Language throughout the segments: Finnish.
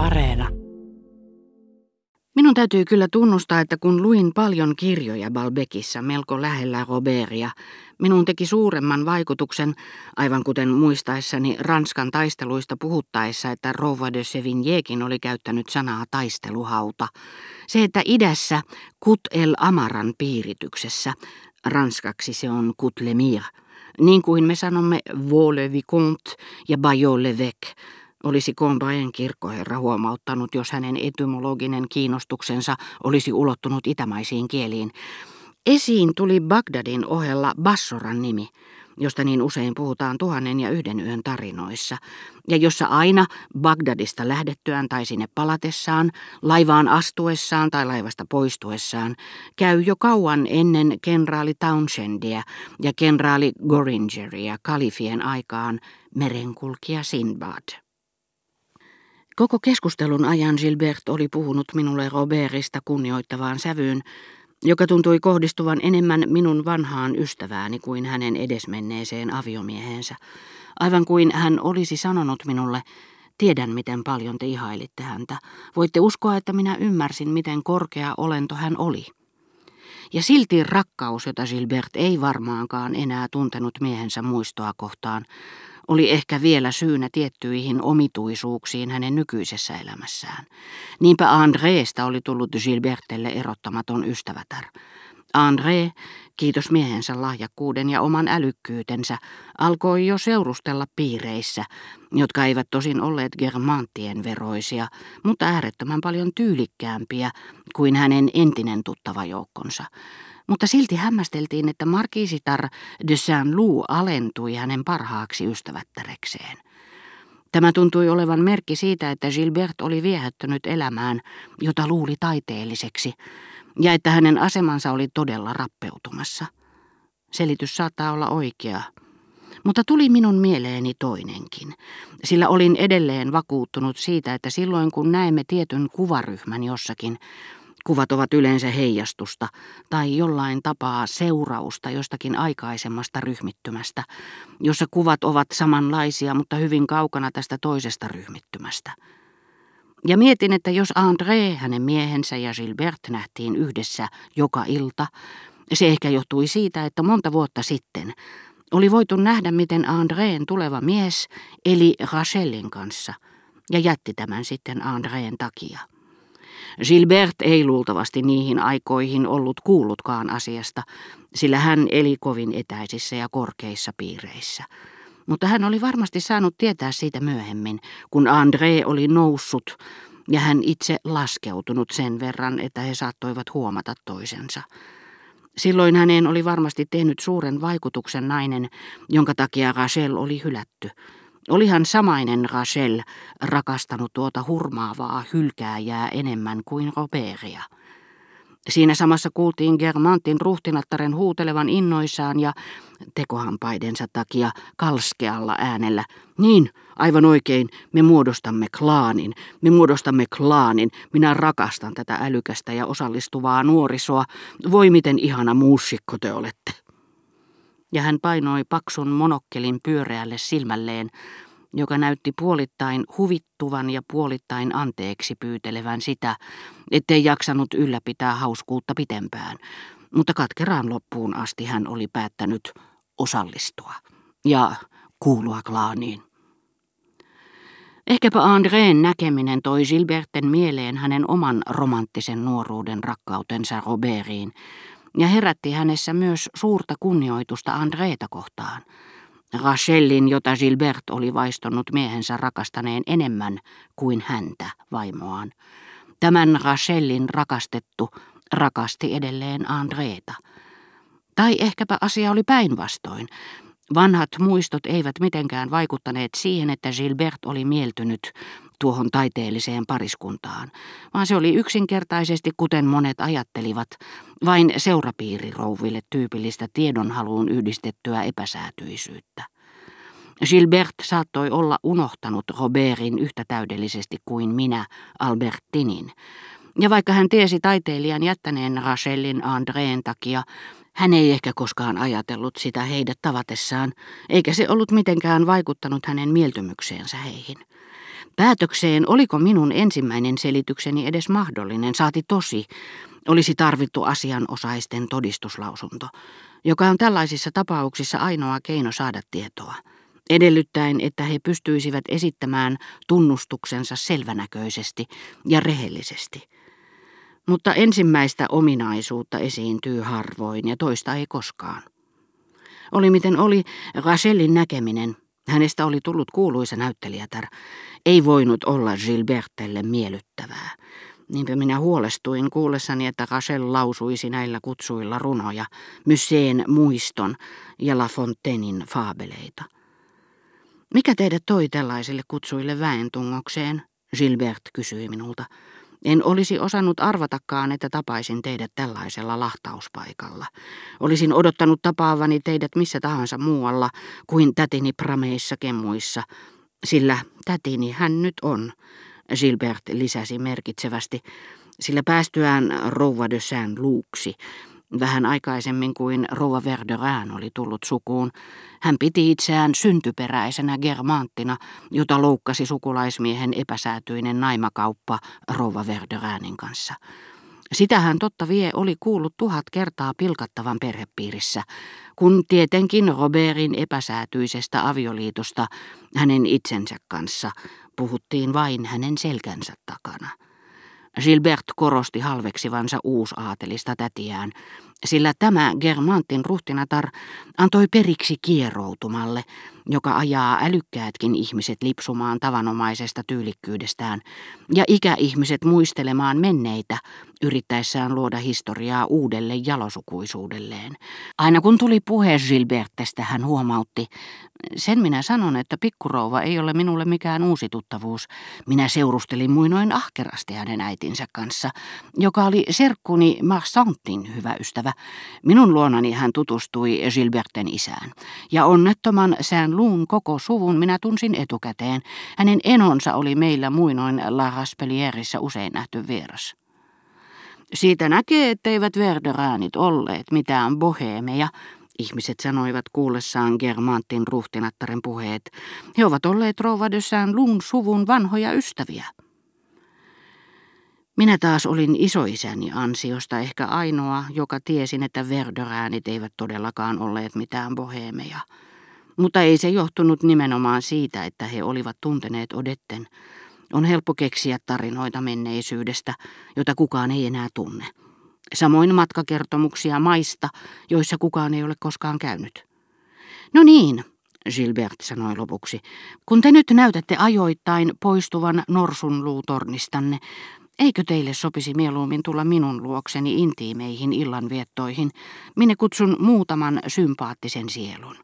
Areena. Minun täytyy kyllä tunnustaa, että kun luin paljon kirjoja Balbekissa melko lähellä Roberia, minun teki suuremman vaikutuksen, aivan kuten muistaessani Ranskan taisteluista puhuttaessa, että Rouva de Sevignékin oli käyttänyt sanaa taisteluhauta. Se, että idässä Kut el Amaran piirityksessä, ranskaksi se on Kut le Mir, niin kuin me sanomme Vaux Vicomte ja Bayeux l'Évêque, olisi Combrain kirkkoherra huomauttanut, jos hänen etymologinen kiinnostuksensa olisi ulottunut itämaisiin kieliin. Esiin tuli Bagdadin ohella Bassoran nimi, josta niin usein puhutaan tuhannen ja yhden yön tarinoissa, ja jossa aina Bagdadista lähdettyään tai sinne palatessaan, laivaan astuessaan tai laivasta poistuessaan, käy jo kauan ennen kenraali Townshendia ja kenraali Goringeria kalifien aikaan merenkulkija Sinbad. Koko keskustelun ajan Gilbert oli puhunut minulle Robertista kunnioittavaan sävyyn, joka tuntui kohdistuvan enemmän minun vanhaan ystävääni kuin hänen edesmenneeseen aviomieheensä. Aivan kuin hän olisi sanonut minulle, tiedän miten paljon te ihailitte häntä. Voitte uskoa, että minä ymmärsin, miten korkea olento hän oli. Ja silti rakkaus, jota Gilbert ei varmaankaan enää tuntenut miehensä muistoa kohtaan, oli ehkä vielä syynä tiettyihin omituisuuksiin hänen nykyisessä elämässään. Niinpä Andreesta oli tullut Gilbertelle erottamaton ystävätär. André, kiitos miehensä lahjakkuuden ja oman älykkyytensä, alkoi jo seurustella piireissä, jotka eivät tosin olleet germanttien veroisia, mutta äärettömän paljon tyylikkäämpiä kuin hänen entinen tuttava joukkonsa. Mutta silti hämmästeltiin, että markiisitar de Saint-Loup alentui hänen parhaaksi ystävättärekseen. Tämä tuntui olevan merkki siitä, että Gilbert oli viehättynyt elämään, jota luuli taiteelliseksi, ja että hänen asemansa oli todella rappeutumassa. Selitys saattaa olla oikea, mutta tuli minun mieleeni toinenkin, sillä olin edelleen vakuuttunut siitä, että silloin kun näemme tietyn kuvaryhmän jossakin, Kuvat ovat yleensä heijastusta tai jollain tapaa seurausta jostakin aikaisemmasta ryhmittymästä, jossa kuvat ovat samanlaisia, mutta hyvin kaukana tästä toisesta ryhmittymästä. Ja mietin, että jos André, hänen miehensä ja Gilbert nähtiin yhdessä joka ilta, se ehkä johtui siitä, että monta vuotta sitten oli voitu nähdä, miten Andreen tuleva mies eli Rachelin kanssa, ja jätti tämän sitten Andreen takia. Gilbert ei luultavasti niihin aikoihin ollut kuullutkaan asiasta, sillä hän eli kovin etäisissä ja korkeissa piireissä. Mutta hän oli varmasti saanut tietää siitä myöhemmin, kun André oli noussut ja hän itse laskeutunut sen verran, että he saattoivat huomata toisensa. Silloin häneen oli varmasti tehnyt suuren vaikutuksen nainen, jonka takia Rachel oli hylätty – Olihan samainen Rachel rakastanut tuota hurmaavaa hylkääjää enemmän kuin Roberia. Siinä samassa kuultiin Germantin ruhtinattaren huutelevan innoissaan ja tekohampaidensa takia kalskealla äänellä. Niin, aivan oikein, me muodostamme klaanin, me muodostamme klaanin, minä rakastan tätä älykästä ja osallistuvaa nuorisoa. Voi miten ihana muusikko te olette ja hän painoi paksun monokkelin pyöreälle silmälleen, joka näytti puolittain huvittuvan ja puolittain anteeksi pyytelevän sitä, ettei jaksanut ylläpitää hauskuutta pitempään, mutta katkeraan loppuun asti hän oli päättänyt osallistua ja kuulua klaaniin. Ehkäpä Andreen näkeminen toi Gilberten mieleen hänen oman romanttisen nuoruuden rakkautensa Robertiin, ja herätti hänessä myös suurta kunnioitusta Andreeta kohtaan. Rachelin, jota Gilbert oli vaistonut miehensä rakastaneen enemmän kuin häntä vaimoaan. Tämän Rachelin rakastettu rakasti edelleen Andreeta. Tai ehkäpä asia oli päinvastoin. Vanhat muistot eivät mitenkään vaikuttaneet siihen, että Gilbert oli mieltynyt tuohon taiteelliseen pariskuntaan, vaan se oli yksinkertaisesti, kuten monet ajattelivat, vain seurapiirirouville tyypillistä tiedonhaluun yhdistettyä epäsäätyisyyttä. Gilbert saattoi olla unohtanut Robertin yhtä täydellisesti kuin minä Albertinin, ja vaikka hän tiesi taiteilijan jättäneen Rachelin Andreen takia, hän ei ehkä koskaan ajatellut sitä heidät tavatessaan, eikä se ollut mitenkään vaikuttanut hänen mieltymykseensä heihin. Päätökseen, oliko minun ensimmäinen selitykseni edes mahdollinen, saati tosi, olisi tarvittu asianosaisten todistuslausunto, joka on tällaisissa tapauksissa ainoa keino saada tietoa, edellyttäen, että he pystyisivät esittämään tunnustuksensa selvänäköisesti ja rehellisesti. Mutta ensimmäistä ominaisuutta esiintyy harvoin ja toista ei koskaan. Oli miten oli, Rachelin näkeminen, hänestä oli tullut kuuluisa näyttelijätär, ei voinut olla Gilbertelle miellyttävää. Niinpä minä huolestuin kuullessani, että Rachel lausuisi näillä kutsuilla runoja, Myseen muiston ja La Fontainein faabeleita. Mikä teidät toi tällaisille kutsuille väentungokseen? Gilbert kysyi minulta. En olisi osannut arvatakaan, että tapaisin teidät tällaisella lahtauspaikalla. Olisin odottanut tapaavani teidät missä tahansa muualla kuin tätini prameissa kemmuissa, sillä tätini hän nyt on, Gilbert lisäsi merkitsevästi, sillä päästyään rouva de Saint-Luuksi, vähän aikaisemmin kuin rouva Verderin oli tullut sukuun, hän piti itseään syntyperäisenä germanttina, jota loukkasi sukulaismiehen epäsäätyinen naimakauppa rouva Verderinin kanssa. Sitähän totta vie oli kuullut tuhat kertaa pilkattavan perhepiirissä, kun tietenkin Robertin epäsäätyisestä avioliitosta hänen itsensä kanssa puhuttiin vain hänen selkänsä takana. Gilbert korosti halveksivansa uusaatelista tätiään, sillä tämä Germantin ruhtinatar antoi periksi kieroutumalle, joka ajaa älykkäätkin ihmiset lipsumaan tavanomaisesta tyylikkyydestään ja ikäihmiset muistelemaan menneitä yrittäessään luoda historiaa uudelle jalosukuisuudelleen. Aina kun tuli puhe Gilbertestä, hän huomautti, sen minä sanon, että pikkurouva ei ole minulle mikään uusi tuttavuus. Minä seurustelin muinoin ahkerasti hänen äitinsä kanssa, joka oli serkkuni Marsantin hyvä ystävä. Minun luonani hän tutustui Gilberten isään. Ja onnettoman sään luun koko suvun minä tunsin etukäteen. Hänen enonsa oli meillä muinoin La Raspellierissä usein nähty vieras. Siitä näkee, etteivät Verderäänit olleet mitään boheemeja, ihmiset sanoivat kuullessaan Germantin ruhtinattaren puheet. He ovat olleet rouvadessään Lun suvun vanhoja ystäviä. Minä taas olin isoisäni ansiosta ehkä ainoa, joka tiesin, että Verderäänit eivät todellakaan olleet mitään boheemeja. Mutta ei se johtunut nimenomaan siitä, että he olivat tunteneet Odetten, on helppo keksiä tarinoita menneisyydestä, jota kukaan ei enää tunne. Samoin matkakertomuksia maista, joissa kukaan ei ole koskaan käynyt. No niin, Gilbert sanoi lopuksi, kun te nyt näytätte ajoittain poistuvan norsunluutornistanne, eikö teille sopisi mieluummin tulla minun luokseni intiimeihin illanviettoihin, minne kutsun muutaman sympaattisen sielun?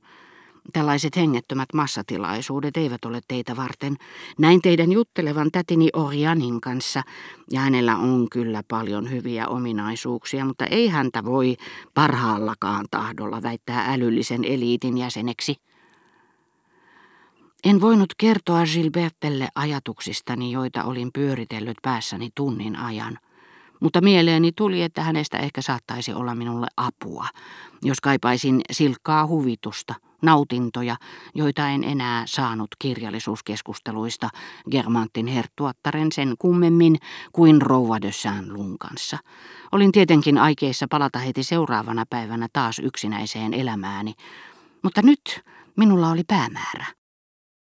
Tällaiset hengettömät massatilaisuudet eivät ole teitä varten. Näin teidän juttelevan tätini Orianin kanssa, ja hänellä on kyllä paljon hyviä ominaisuuksia, mutta ei häntä voi parhaallakaan tahdolla väittää älyllisen eliitin jäseneksi. En voinut kertoa Gilbertelle ajatuksistani, joita olin pyöritellyt päässäni tunnin ajan. Mutta mieleeni tuli, että hänestä ehkä saattaisi olla minulle apua, jos kaipaisin silkkaa huvitusta – nautintoja, joita en enää saanut kirjallisuuskeskusteluista Germantin herttuattaren sen kummemmin kuin rouva de Saint-Lun kanssa. Olin tietenkin aikeissa palata heti seuraavana päivänä taas yksinäiseen elämääni, mutta nyt minulla oli päämäärä.